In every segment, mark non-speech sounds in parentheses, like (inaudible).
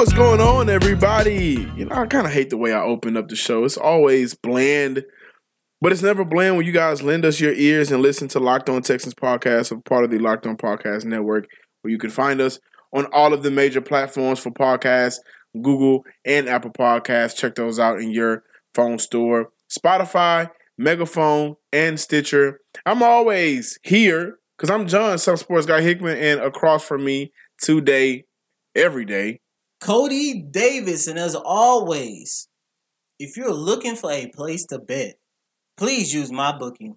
What's going on, everybody? You know, I kind of hate the way I open up the show. It's always bland, but it's never bland when you guys lend us your ears and listen to Locked On Texans podcast, a part of the Locked On Podcast Network, where you can find us on all of the major platforms for podcasts, Google and Apple Podcasts. Check those out in your phone store, Spotify, Megaphone, and Stitcher. I'm always here because I'm John, some sports guy Hickman, and across from me today, every day, Cody Davis, and as always, if you're looking for a place to bet, please use MyBookie.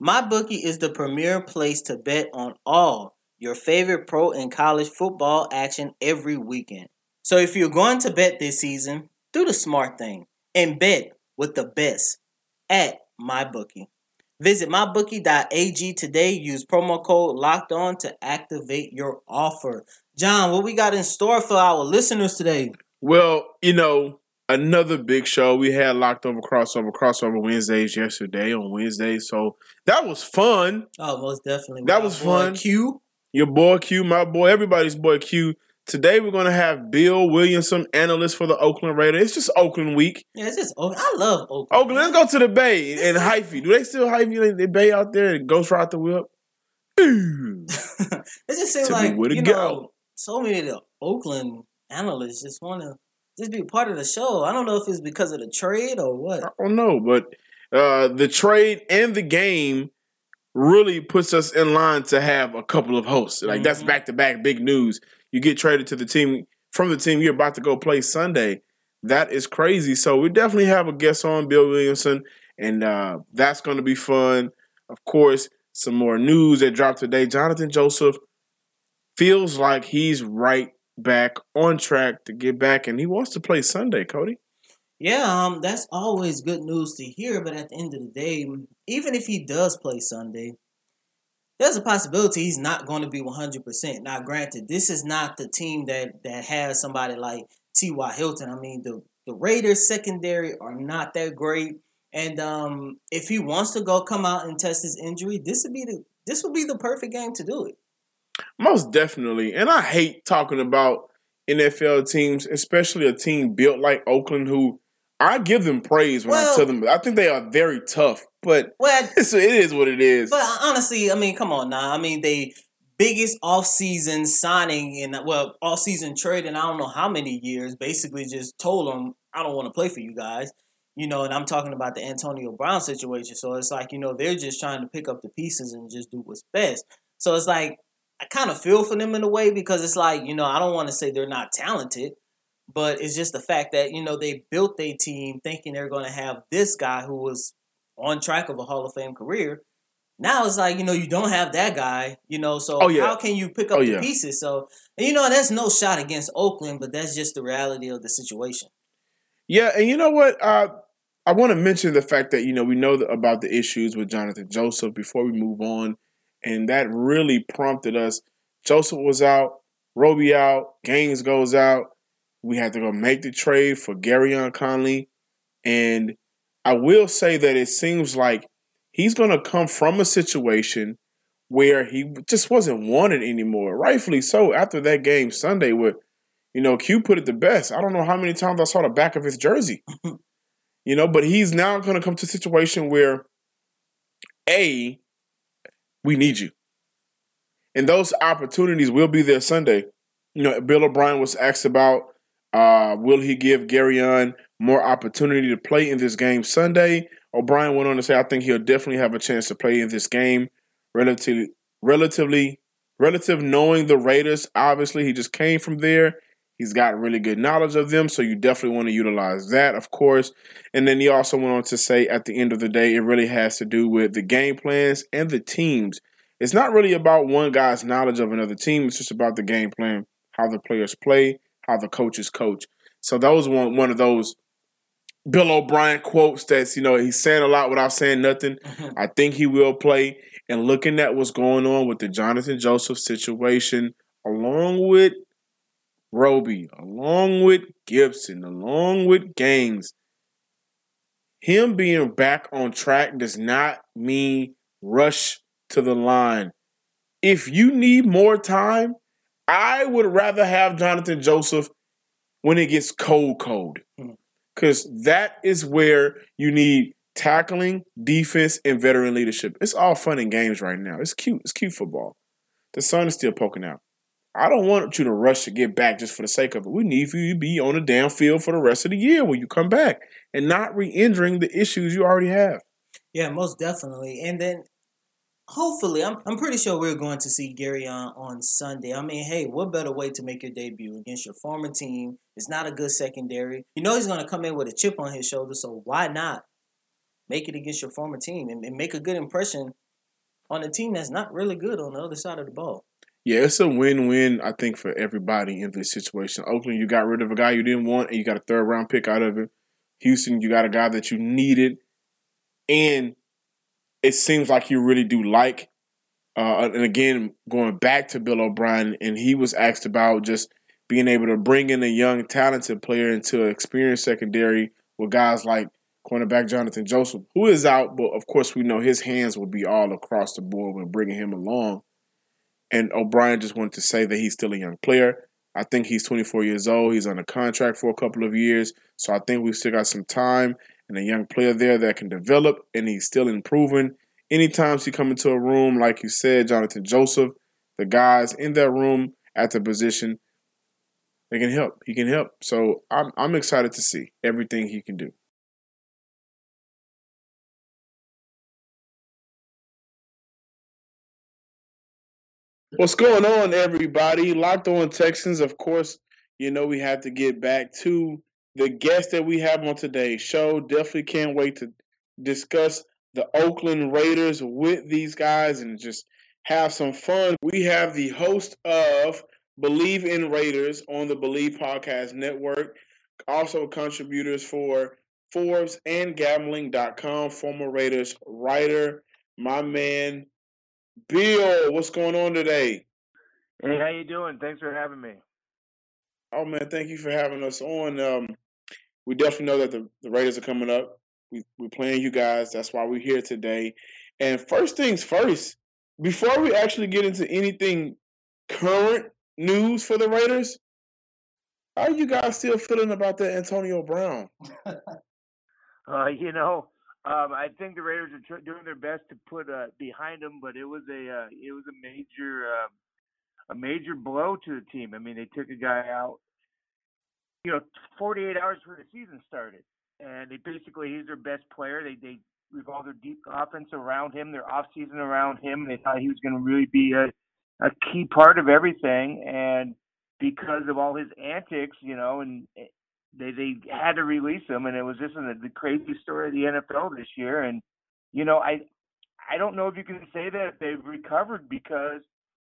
MyBookie is the premier place to bet on all your favorite pro and college football action every weekend. So if you're going to bet this season, do the smart thing and bet with the best at MyBookie. Visit mybookie.ag today. Use promo code locked on to activate your offer. John, what we got in store for our listeners today? Well, you know, another big show. We had locked over crossover crossover Wednesdays yesterday on Wednesday, so that was fun. Oh, most definitely. That was boy fun. Q. Your boy Q, my boy, everybody's boy Q. Today we're gonna have Bill Williamson, analyst for the Oakland Raiders. It's just Oakland week. Yeah, it's just Oakland. I love Oakland. Oakland, let's go to the Bay and Hyphy. Do they still Hyphy? They, they Bay out there and Ghost Ride the Whip. (laughs) It just seems like you go. So many of the Oakland analysts just want to just be part of the show. I don't know if it's because of the trade or what. I don't know, but uh, the trade and the game really puts us in line to have a couple of hosts. Like that's Mhm. back to back big news. You get traded to the team from the team you're about to go play Sunday. That is crazy. So we definitely have a guest on Bill Williamson, and uh, that's going to be fun. Of course, some more news that dropped today. Jonathan Joseph feels like he's right back on track to get back, and he wants to play Sunday. Cody. Yeah, um, that's always good news to hear. But at the end of the day, even if he does play Sunday, there's a possibility he's not going to be 100%. Now, granted, this is not the team that that has somebody like T.Y. Hilton. I mean, the the Raiders secondary are not that great. And um, if he wants to go come out and test his injury, this would be the this would be the perfect game to do it. Most definitely. And I hate talking about NFL teams, especially a team built like Oakland, who I give them praise when I tell them. I think they are very tough, but Well, (laughs) it's, it is what it is. But honestly, I mean, come on now. I mean, they biggest off-season signing and well, off-season trade in I don't know how many years. Basically, just told them I don't want to play for you guys. You know, and I'm talking about the Antonio Brown situation. So it's like you know they're just trying to pick up the pieces and just do what's best. So it's like I kind of feel for them in a way because it's like you know I don't want to say they're not talented, but it's just the fact that you know they built their team thinking they're going to have this guy who was on track of a Hall of Fame career. Now it's like you know you don't have that guy, you know. So Oh, yeah. how can you pick up Oh, the yeah. pieces? So you know that's no shot against Oakland, but that's just the reality of the situation. yeah, and you know what? Uh, I want to mention the fact that, you know, we know about the issues with Jonathan Joseph before we move on. And that really prompted us. Joseph was out, Roby out, Gaines goes out. We had to go make the trade for Gareon Conley. And I will say that it seems like he's going to come from a situation where he just wasn't wanted anymore. Rightfully so after that game Sunday where, you know, Q put it the best. I don't know how many times I saw the back of his jersey. (laughs) you know, but he's now going to come to a situation where, A, we need you. And those opportunities will be there Sunday. You know, Bill O'Brien was asked about uh, will he give Gary Gareon more opportunity to play in this game Sunday? O'Brien went on to say, I think he'll definitely have a chance to play in this game. Relatively, relatively, relative knowing the Raiders. Obviously, he just came from there. He's got really good knowledge of them, so you definitely want to utilize that, of course. And then he also went on to say, at the end of the day, it really has to do with the game plans and the teams It's not really about one guy's knowledge of another team. It's just about the game plan, how the players play, how the coaches coach. So that was one one of those Bill O'Brien quotes that's you know he's saying a lot without saying nothing. (laughs) I think he will play. And looking at what's going on with the Jonathan Joseph situation, along with Roby, along with Gibson, along with Gaines, him being back on track does not mean rush to the line. If you need more time, I would rather have Jonathan Joseph when it gets cold, cold. Mm. Because that is where you need tackling, defense, and veteran leadership. It's all fun and games right now. It's cute. It's cute football. The sun is still poking out. I don't want you to rush to get back just for the sake of it. We need for you to be on the damn field for the rest of the year when you come back and not re-injuring the issues you already have. Yeah, most definitely. And then hopefully, I'm I'm pretty sure we're going to see Gary on on Sunday. I mean, hey, what better way to make your debut against your former team? It's not a good secondary. You know he's going to come in with a chip on his shoulder, so why not make it against your former team and, and make a good impression on a team that's not really good on the other side of the ball? Yeah, it's a win-win, I think, for everybody in this situation. Oakland, you got rid of a guy you didn't want, and you got a third-round pick out of it. Houston, you got a guy that you needed, and it seems like you really do like. Uh, and again, going back to Bill O'Brien, and he was asked about just being able to bring in a young, talented player into an experienced secondary with guys like cornerback Jonathan Joseph, who is out, but of course we know his hands will be all across the board when bringing him along. And O'Brien just wanted to say that he's still a young player. I think he's 24 years old. He's on a contract for a couple of years. So I think we've still got some time and a young player there that can develop, and he's still improving. Anytime he come into a room, like you said, Jonathan Joseph, the guys in that room at the position, they can help. He can help. So I'm I'm excited to see everything he can do. What's going on, everybody? Locked on Texans. Of course, you know we have to get back to the guest that we have on today's show. Definitely can't wait to discuss the Oakland Raiders with these guys and just have some fun. We have the host of Believe in Raiders on the Believe Podcast Network, also contributors for Forbes and Gambling.com, former Raiders writer, my man Bill. What's going on today? Hey, how you doing? Thanks for having me. Oh man, thank you for having us on. Um, we definitely know that the, the Raiders are coming up. We we're playing you guys. That's why we're here today. And first things first, before we actually get into anything current news for the Raiders, how are you guys still feeling about that Antonio Brown? (laughs) Uh, you know, um, I think the Raiders are tr- doing their best to put uh, behind them, but it was a uh, it was a major uh, a major blow to the team. I mean, they took a guy out, you know, 48 hours before the season started, and they basically he's their best player. They they revolved their deep offense around him, their off season around him. They thought he was going to really be a a key part of everything, and because of all his antics, you know, and they they had to release him, and it was just the, the crazy story of the NFL this year. And you know, I I don't know if you can say that they've recovered because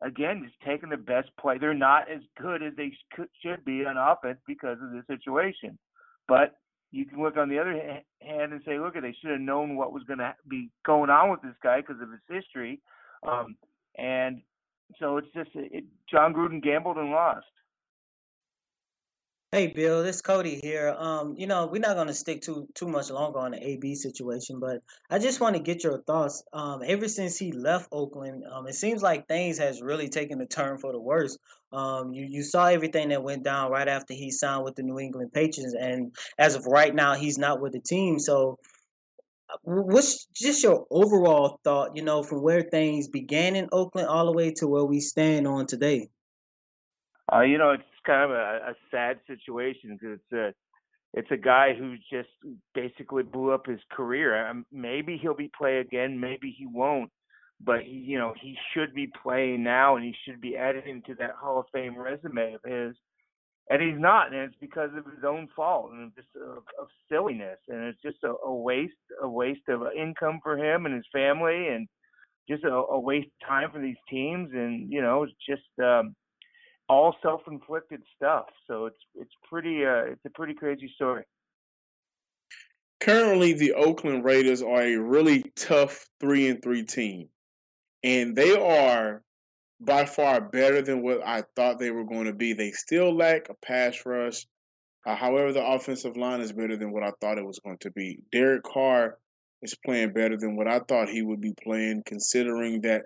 again, just taking the best play. They're not as good as they could, should be on offense because of the situation. But you can look on the other hand and say, look, they should have known what was going to be going on with this guy because of his history. Um, and so it's just it, John Gruden gambled and lost. Hey Bill, this Cody here. Um, you know, we're not gonna stick too too much longer on the AB situation, but I just want to get your thoughts. Um, ever since he left Oakland, um, it seems like things has really taken a turn for the worse. Um, you you saw everything that went down right after he signed with the New England Patriots, and as of right now, he's not with the team. So, uh, what's just your overall thought? You know, from where things began in Oakland all the way to where we stand on today. Uh, you know, it's kind of a, a sad situation because it's a it's a guy who just basically blew up his career. Maybe he'll be play again, maybe he won't. But he, you know, he should be playing now, and he should be added into that Hall of Fame resume of his. And he's not, and it's because of his own fault and just of, of silliness. And it's just a, a waste, a waste of income for him and his family. And just a, a waste of time for these teams, and you know, it's just um, all self-inflicted stuff. So it's it's pretty uh, it's a pretty crazy story. Currently, the Oakland Raiders are a really tough three and three team, and they are by far better than what I thought they were going to be. They still lack a pass rush. Uh, however, the offensive line is better than what I thought it was going to be. Derek Carr is playing better than what I thought he would be playing, considering that,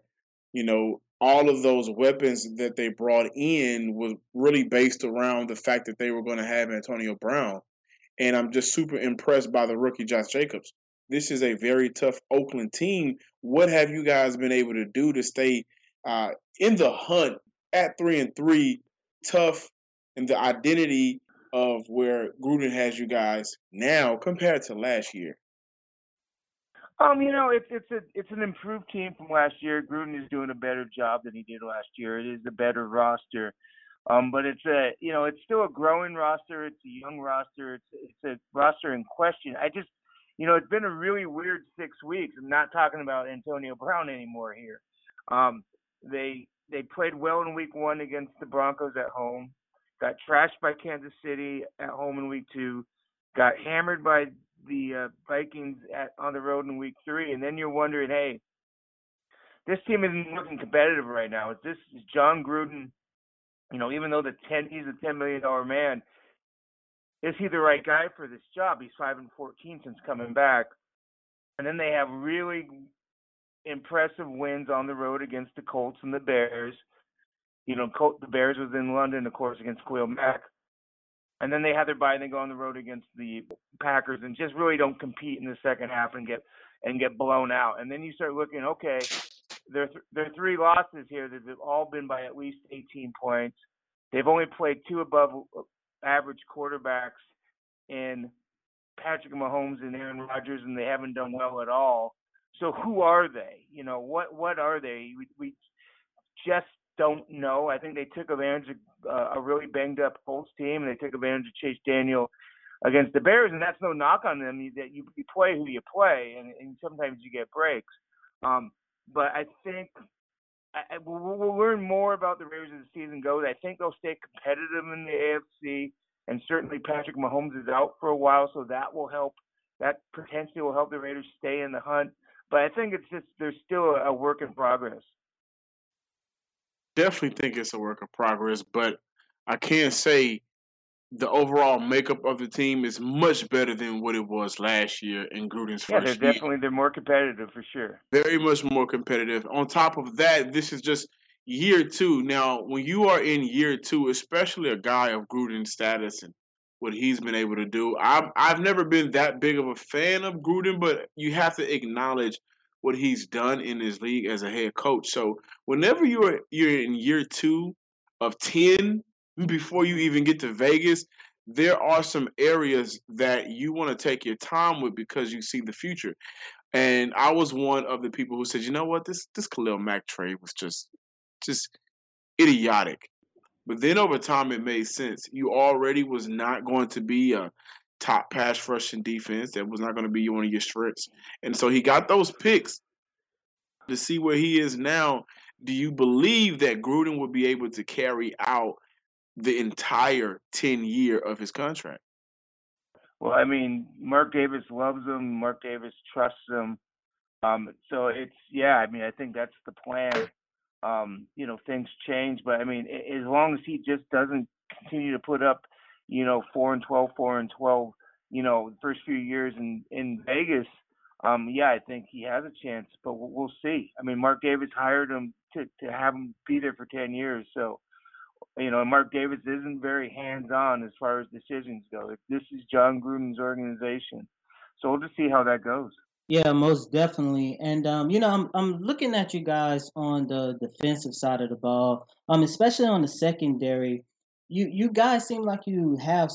you know, all of those weapons that they brought in was really based around the fact that they were going to have Antonio Brown. And I'm just super impressed by the rookie Josh Jacobs. This is a very tough Oakland team. What have you guys been able to do to stay uh, in the hunt at three and three, tough, and the identity of where Gruden has you guys now compared to last year? Um, you know, it's it's a it's an improved team from last year. Gruden is doing a better job than he did last year. It is a better roster. Um, but it's a you know, it's still a growing roster, it's a young roster, it's it's a roster in question. I just you know, it's been a really weird six weeks. I'm not talking about Antonio Brown anymore here. Um, they they played well in week one against the Broncos at home, got trashed by Kansas City at home in week two, got hammered by the uh, Vikings at on the road in week three, and then you're wondering, hey, this team isn't looking competitive right now. Is this is Jon Gruden? You know, even though the ten he's a ten million dollar man, is he the right guy for this job? He's five and fourteen since coming back, and then they have really impressive wins on the road against the Colts and the Bears. You know, Col- the Bears was in London, of course, against Khalil Mack. And then they have their bye and they go on the road against the Packers and just really don't compete in the second half and get and get blown out. And then you start looking, okay, their th- their three losses here that have all been by at least 18 points. They've only played two above uh, average quarterbacks in Patrick Mahomes and Aaron Rodgers, and they haven't done well at all. So who are they? You know, what what are they? We, we just don't know. I think they took advantage of uh, a really banged up Colts team, and they took advantage of Chase Daniel against the Bears, and that's no knock on them. You, that you, you play who you play, and, and sometimes you get breaks. Um, but I think I, we'll, we'll learn more about the Raiders as the season goes. I think they'll stay competitive in the AFC, and certainly Patrick Mahomes is out for a while, so that will help. That potentially will help the Raiders stay in the hunt. But I think it's just there's still a, a work in progress. Definitely think it's a work of progress, but I can't say the overall makeup of the team is much better than what it was last year in Gruden's Yeah, first they're year. definitely they're more competitive for sure. Very much more competitive. On top of that, this is just year two. Now, when you are in year two, especially a guy of Gruden's status and what he's been able to do, I've I've never been that big of a fan of Gruden, but you have to acknowledge what he's done in his league as a head coach. So whenever you're you're in year two of ten before you even get to Vegas, there are some areas that you want to take your time with because you see the future. And I was one of the people who said, you know what, this this Khalil Mack trade was just just idiotic. But then over time it made sense. You already was not going to be a top pass rushing defense. That was not going to be one of your strengths. And so he got those picks to see where he is now. Do you believe that Gruden will be able to carry out the entire 10 year of his contract? Well, I mean, Mark Davis loves him. Mark Davis trusts him. Um, so it's yeah. I mean, I think that's the plan. Um, you know, things change, but I mean, as long as he just doesn't continue to put up, you know, four and 12, four and twelve, you know, the first few years in in Vegas, um, yeah, I think he has a chance. But we'll, we'll see. I mean, Mark Davis hired him to to have him be there for ten years, so you know, Mark Davis isn't very hands-on as far as decisions go. This is Jon Gruden's organization, so we'll just see how that goes. Yeah, most definitely. And um, you know, I'm I'm looking at you guys on the defensive side of the ball, um, especially on the secondary. You you guys seem like you have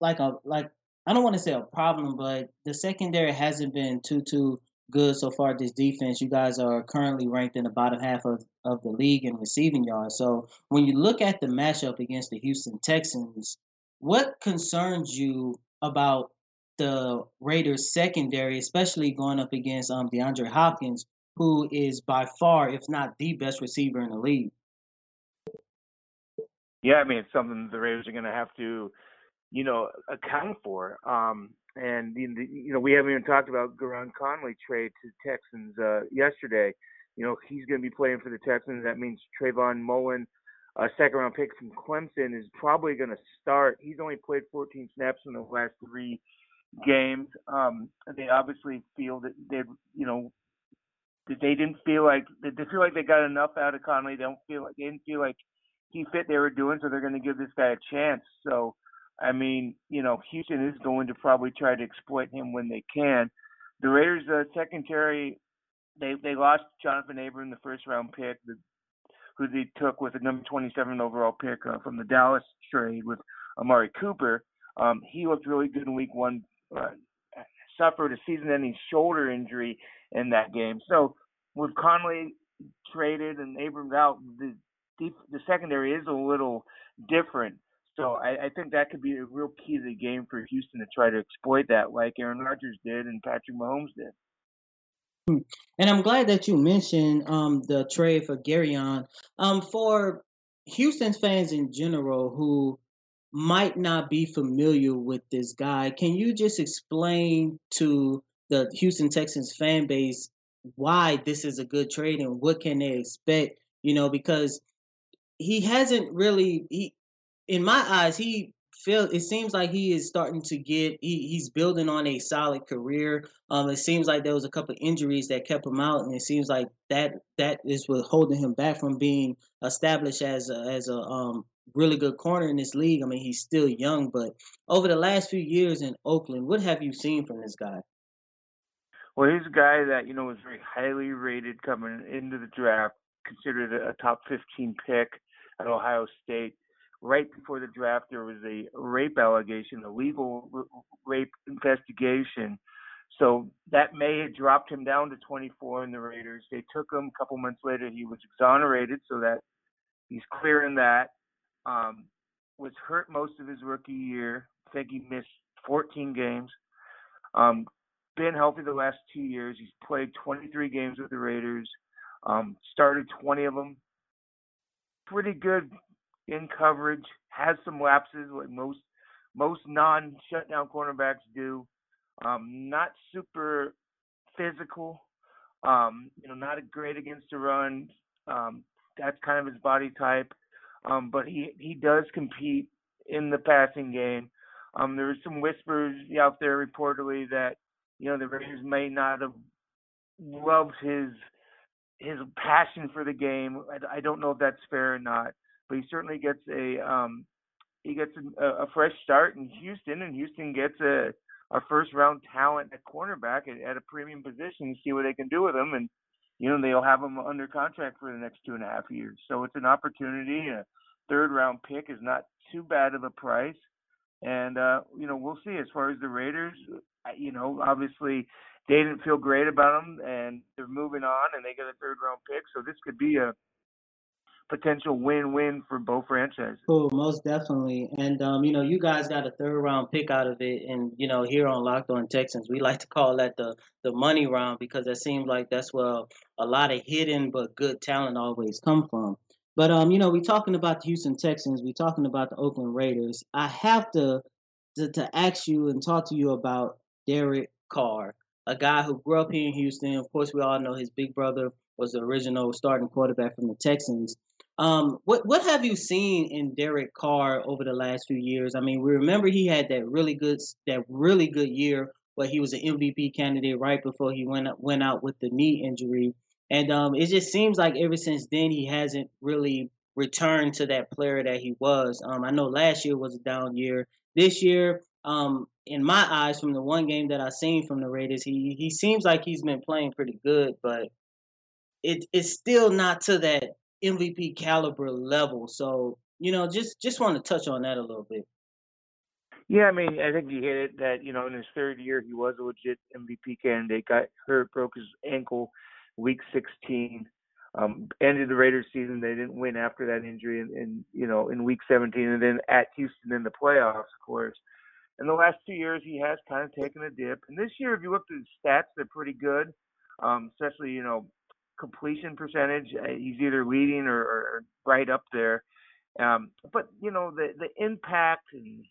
like a like I don't want to say a problem, but the secondary hasn't been too too good so far. This defense, you guys are currently ranked in the bottom half of of the league in receiving yards. So when you look at the matchup against the Houston Texans, what concerns you about the Raiders secondary, especially going up against um DeAndre Hopkins, who is by far, if not the best receiver in the league. Yeah, I mean it's something the Raiders are going to have to, you know, account for. Um, and you know we haven't even talked about Gareon Conley trade to Texans uh, yesterday. You know he's going to be playing for the Texans. That means Trayvon Mullen, a second round pick from Clemson, is probably going to start. He's only played 14 snaps in the last three games. Um, they obviously feel that they, you know, that they didn't feel like they feel like they got enough out of Conley. They don't feel like they didn't feel like he fit they were doing, so they're going to give this guy a chance. So, I mean, you know, Houston is going to probably try to exploit him when they can. The Raiders' uh, secondary, they they lost Jonathan Abram, the first round pick, the, who they took with the number 27 overall pick uh, from the Dallas trade with Amari Cooper. Um, he looked really good in Week One. Suffered a season-ending shoulder injury in that game. So with Conley traded and Abrams out, the the secondary is a little different. So I, I think that could be a real key to the game for Houston to try to exploit that, like Aaron Rodgers did and Patrick Mahomes did. And I'm glad that you mentioned um, the trade for Gareon. Um, for Houston's fans in general who might not be familiar with this guy, can you just explain to the Houston Texans fan base why this is a good trade and what can they expect? You know, because he hasn't really he in my eyes he feel it seems like he is starting to get he, he's building on a solid career. Um it seems like there was a couple injuries that kept him out and it seems like that that is what holding him back from being established as a, as a um really good corner in this league. I mean he's still young but over the last few years in oakland what have you seen from this guy? Well he's a guy that you know was very highly rated coming into the draft considered a top 15 pick at Ohio State. Right before the draft, there was a rape allegation, a legal rape investigation. So that may have dropped him down to 24 in the Raiders. They took him a couple months later. He was exonerated, so that he's clear in that. Um, was hurt most of his rookie year. I think he missed 14 games. Um, been healthy the last two years. He's played 23 games with the Raiders. Um, started 20 of them pretty good in coverage. Has some lapses like most most non shutdown cornerbacks do. Um, not super physical. Um, you know, not great against the run. Um, that's kind of his body type. Um, but he he does compete in the passing game. Um, there was some whispers out there reportedly that you know the Raiders may not have loved his his passion for the game. I, I don't know if that's fair or not, but he certainly gets a um, he gets a, a fresh start in Houston, and Houston gets a a first round talent at cornerback at, at a premium position. See what they can do with him, and you know they'll have him under contract for the next two and a half years. So it's an opportunity. A third round pick is not too bad of a price, and uh, you know we'll see. As far as the Raiders, you know obviously they didn't feel great about him, and they're moving on, and they get a third round pick. So this could be a potential win-win for both franchises. Cool, most definitely. And um, you know, you guys got a third round pick out of it, and you know, here on Locked On Texans, we like to call that the the money round because it seems like that's where a lot of hidden but good talent always come from. But um, you know, we're talking about the Houston Texans, we're talking about the Oakland Raiders. I have to to, to ask you and talk to you about Derek Carr a guy who grew up here in Houston. Of course, we all know his big brother was the original starting quarterback from the Texans. Um, what what have you seen in Derek Carr over the last few years? I mean, we remember he had that really good that really good year where he was an MVP candidate right before he went went out with the knee injury, and um, it just seems like ever since then he hasn't really returned to that player that he was. Um, I know last year was a down year. This year, um, in my eyes, from the one game that I've seen from the Raiders, he he seems like he's been playing pretty good, but it it's still not to that MVP caliber level. So you know, just just want to touch on that a little bit. Yeah, I mean, I think you hit it that you know in his third year he was a legit MVP candidate. Got hurt, broke his ankle, week 16. Um, ended the Raiders season. They didn't win after that injury, in, in you know in week 17, and then at Houston in the playoffs, of course in the last two years, he has kind of taken a dip. And this year, if you look at his stats, they're pretty good. Um, especially, you know, completion percentage. Uh, he's either leading or, or right up there. Um, but you know the the impact and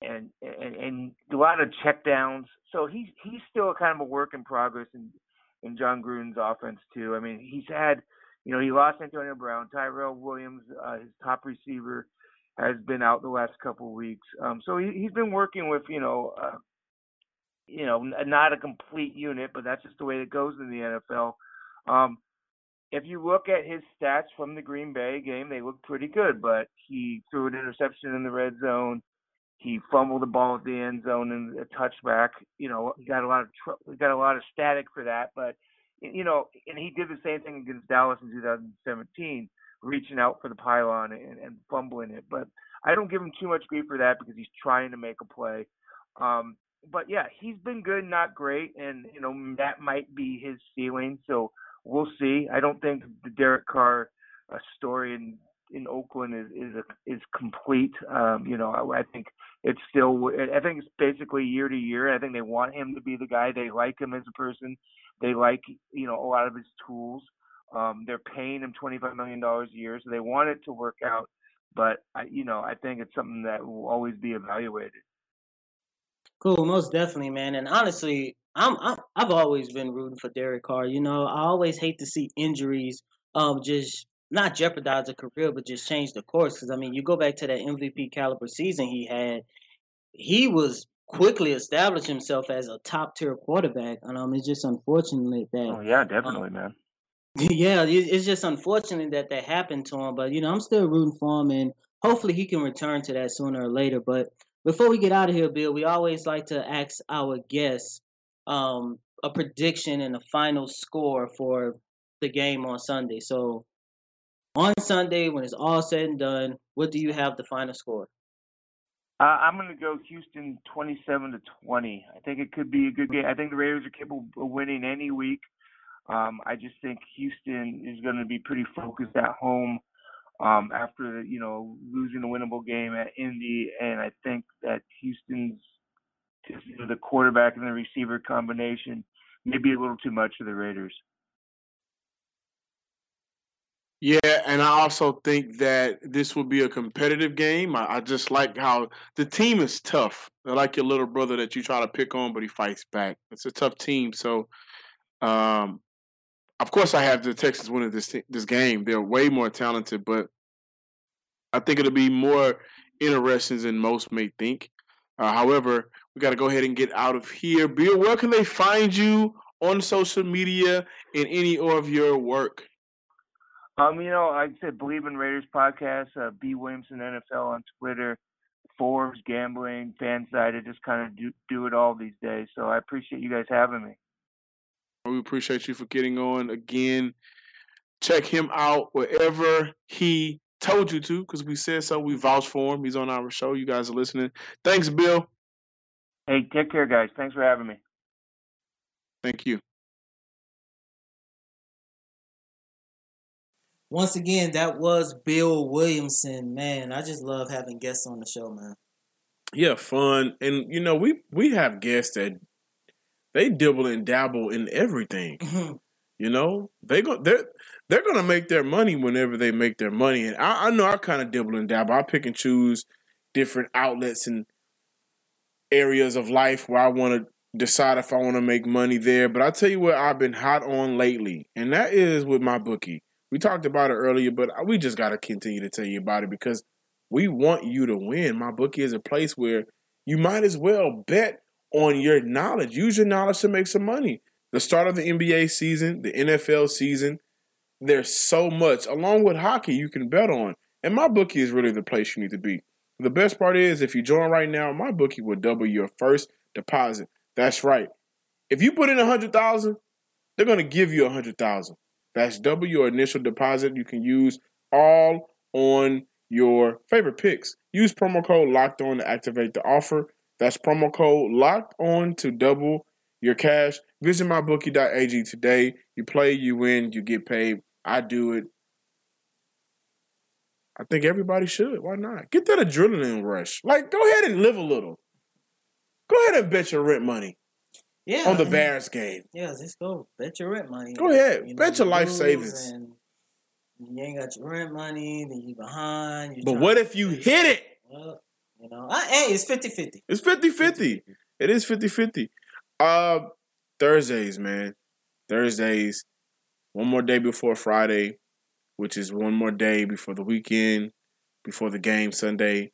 and and, and a lot of checkdowns. So he's he's still kind of a work in progress in in Jon Gruden's offense too. I mean, he's had you know he lost Antonio Brown, Tyrell Williams, uh, his top receiver, has been out the last couple of weeks. Um, so he, he's been working with you know. Uh, you know, not a complete unit, but that's just the way it goes in the NFL. Um, if you look at his stats from the Green Bay game, they look pretty good. But he threw an interception in the red zone. He fumbled the ball at the end zone and a touchback. You know, he got a lot of tr- got a lot of static for that. But you know, and he did the same thing against Dallas in 2017, reaching out for the pylon and, and fumbling it. But I don't give him too much grief for that because he's trying to make a play. Um, but yeah, he's been good, not great, and you know that might be his ceiling. So we'll see. I don't think the Derek Carr uh, story in in Oakland is is a, is complete. Um, you know, I, I think it's still. I think it's basically year to year. I think they want him to be the guy. They like him as a person. They like you know a lot of his tools. Um, they're paying him twenty five million dollars a year, so they want it to work out. But I, you know, I think it's something that will always be evaluated. Cool, most definitely, man. And honestly, I'm, I'm I've always been rooting for Derek Carr. You know, I always hate to see injuries um just not jeopardize a career, but just change the course. Because I mean, you go back to that MVP caliber season he had, he was quickly established himself as a top tier quarterback. And um, it's just unfortunate that Oh yeah, um, definitely, man. Yeah, it's just unfortunate that that happened to him. But you know, I'm still rooting for him, and hopefully he can return to that sooner or later. But before we get out of here, Bill, we always like to ask our guests um, a prediction and a final score for the game on Sunday. So on Sunday, when it's all said and done, what do you have the final score? Uh, I'm going to go Houston 27 to 20. I think it could be a good game. I think the Raiders are capable of winning any week. Um, I just think Houston is going to be pretty focused at home um, after you know losing a winnable game at Indy, and I think that Houston's just you know, the quarterback and the receiver combination may be a little too much for the Raiders. Yeah, and I also think that this will be a competitive game. I, I just like how the team is tough. They're like your little brother that you try to pick on, but he fights back. It's a tough team. So, um, of course, I have the Texans winning this this game. They're way more talented, but I think it'll be more interesting than most may think. Uh, however, we got to go ahead and get out of here. Bill, where can they find you on social media in any of your work? Um, you know, I said Believe in Raiders podcast, uh, B Williamson NFL on Twitter, Forbes, Gambling, Fanside. I just kind of do, do it all these days. So I appreciate you guys having me. We appreciate you for getting on again. Check him out wherever he told you to, because we said so. We vouched for him. He's on our show. You guys are listening. Thanks, Bill. Hey, take care, guys. Thanks for having me. Thank you. Once again, that was Bill Williamson. Man, I just love having guests on the show, man. Yeah, fun. And you know, we we have guests that they dibble and dabble in everything. Mm-hmm. You know, they go they're they're gonna make their money whenever they make their money. And I, I know I kind of dibble and dabble. I pick and choose different outlets and areas of life where I want to decide if I want to make money there. But I tell you what, I've been hot on lately, and that is with MyBookie. We talked about it earlier, but we just got to continue to tell you about it because we want you to win. MyBookie is a place where you might as well bet on your knowledge. Use your knowledge to make some money. The start of the NBA season, the NFL season, there's so much, along with hockey, you can bet on. And MyBookie is really the place you need to be. The best part is if you join right now, MyBookie will double your first deposit. That's right. If you put in a hundred thousand, they're gonna give you a hundred thousand. That's double your initial deposit. You can use all on your favorite picks. Use promo code locked on to activate the offer. That's promo code locked on to double your cash. Visit mybookie.ag today. You play, you win, you get paid. I do it. I think everybody should. Why not? Get that adrenaline rush. Like, go ahead and live a little. Go ahead and bet your rent money. Yeah. on the Bears game. Yeah, just go bet your rent money. Go ahead, You bet your life savings. You ain't got your rent money, then you behind. But what if you hit it? Well, you know, hey, it's 50-50. It's 50-50. It is 50-50. Uh, Thursdays, man. Thursdays. One more day before Friday, which is one more day before the weekend, before the game Sunday.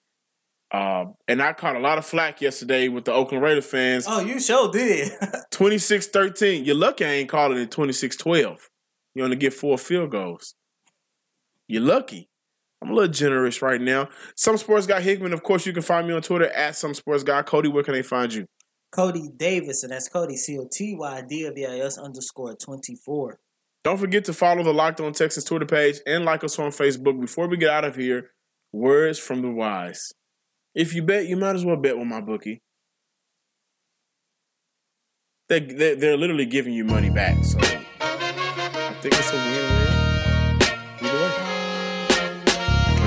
Um, and I caught a lot of flack yesterday with the Oakland Raider fans. Oh, you sure did. (laughs) 26-13. You're lucky I ain't calling it 26-12. You only get four field goals. You're lucky. I'm a little generous right now. Some Sports Guy Hickman, of course, you can find me on Twitter at Some Sports Guy. Cody, where can they find you? Cody Davis, and that's Cody C O T Y D V I S underscore twenty four. Don't forget to follow the Locked On Texas Twitter page and like us on Facebook. Before we get out of here, words from the wise. If you bet, you might as well bet with MyBookie. They, they, they're literally giving you money back. So I think it's a win-win.